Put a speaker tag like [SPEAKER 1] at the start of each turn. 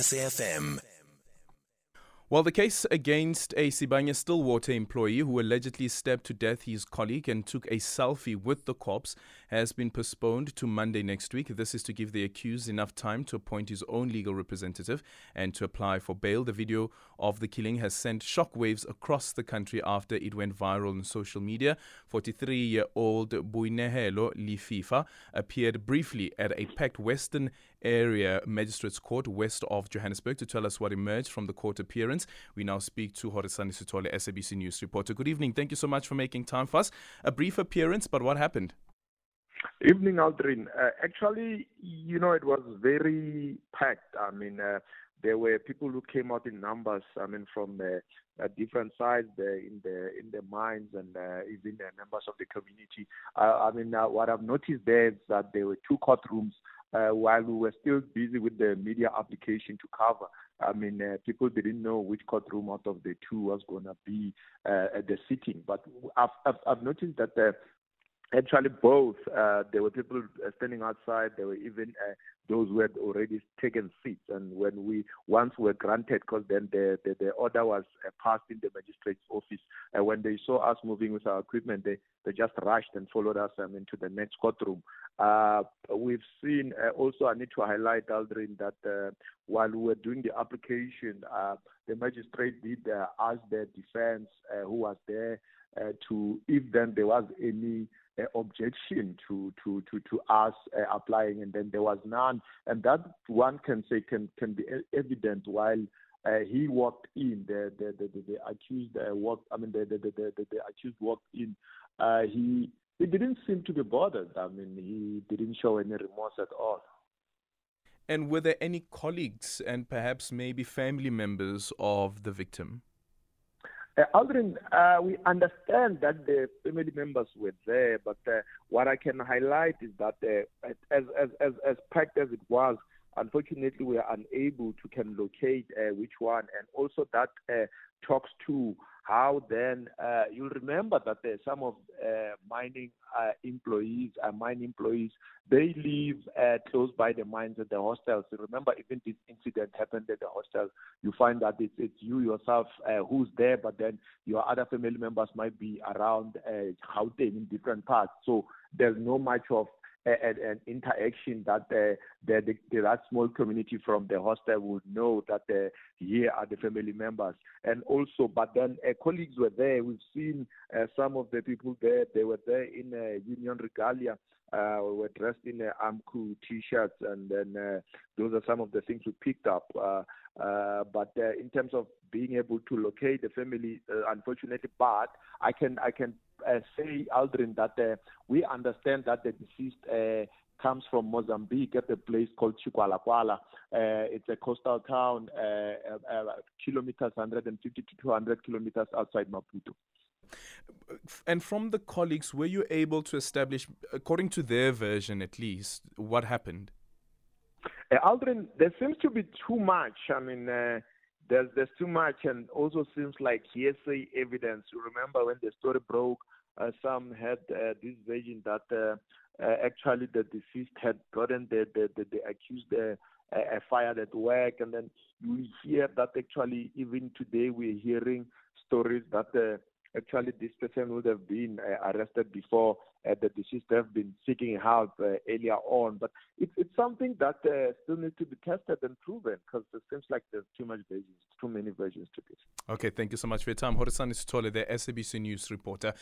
[SPEAKER 1] SAFM.
[SPEAKER 2] Well, the case against a Sibanye Stillwater employee who allegedly stabbed to death his colleague and took a selfie with the corpse has been postponed to Monday next week. This is to give the accused enough time to appoint his own legal representative and to apply for bail. The video of the killing has sent shockwaves across the country after it went viral on social media. 43 year old Boinehelo Lefefa appeared briefly at a packed Western area magistrates court west of Johannesburg to tell us what emerged from the court appearance. We now speak to Horisani Sithole, SABC News reporter. Good evening. Thank you so much for making time for us. A brief appearance, but what happened?
[SPEAKER 3] Evening, Aldrin. Uh, actually, you know, it was very packed. I mean, uh, there were people who came out in numbers. I mean, from uh, different sides there in the in the mines and uh, even the members of the community. I mean, uh, what I've noticed there is that there were two courtrooms. Uh, while we were still busy with the media application to cover, I mean, uh, people didn't know which courtroom out of the two was going to be uh, at the sitting. But I've, I've, I've noticed that the Actually, both. Uh, there were people uh, standing outside. There were even uh, those who had already taken seats. And when we once were granted, because then the, the, the order was uh, passed in the magistrate's office, uh, when they saw us moving with our equipment, they, they just rushed and followed us um, into the next courtroom. Uh, we've seen uh, also, I need to highlight, Aldrin, that uh, while we were doing the application, uh, the magistrate did uh, ask the defense who was there to, if then there was any objection to to to to us applying, and then there was none, and that one can say can can be evident while. Uh, he walked in. The the the, the, the accused uh, walked. I mean, the the, the the the accused walked in. Uh, he he didn't seem to be bothered. I mean, he didn't show any remorse at all.
[SPEAKER 2] And were there any colleagues and perhaps maybe family members of the victim?
[SPEAKER 3] Uh, Aldrin, uh, we understand that the family members were there, but uh, what I can highlight is that uh, as, as, as, as packed as it was, unfortunately we are unable to can locate uh, which one, and also that uh, talks to how then uh, you'll remember that there's some of uh, mining uh, employees, uh, mine employees, they live uh, close by the mines at the hostels. Remember, even this incident happened at the hostel. You find that it's, it's you yourself uh, who's there, but then your other family members might be around uh, Gauteng in different parts. So there's no much of an interaction that the, the, the, that small community from the hostel would know that uh, here are the family members. And also, but then uh, colleagues were there. We've seen uh, some of the people there. They were there in uh, Union Regalia. Uh, were dressed in uh, AMCU t-shirts, and then uh, those are some of the things we picked up. Uh, uh, but uh, in terms of being able to locate the family, uh, unfortunately, but I can I can say, Aldrin, that uh, we understand that the deceased uh, comes from Mozambique at a place called Chikwalakwala. Uh, it's a coastal town, uh, uh, kilometers 150 to 200 kilometers outside Maputo.
[SPEAKER 2] And from the colleagues, were you able to establish, according to their version at least, what happened?
[SPEAKER 3] Aldrin, there seems to be too much. I mean, there's there's too much, and also seems like hearsay evidence. You remember when the story broke, uh, some had uh, this version that uh, uh, actually the deceased had gotten the the, the, the accused uh, uh, fired at work, and then you hear that actually even today we're hearing stories that uh, actually this person would have been uh, arrested before uh, the deceased have been seeking help uh, earlier on. But it's it's something that uh, still needs to be tested and proven because it seems like there's too much versions, too many versions to this.
[SPEAKER 2] Okay, thank you so much for your time. Horisani Sithole, the SABC News reporter.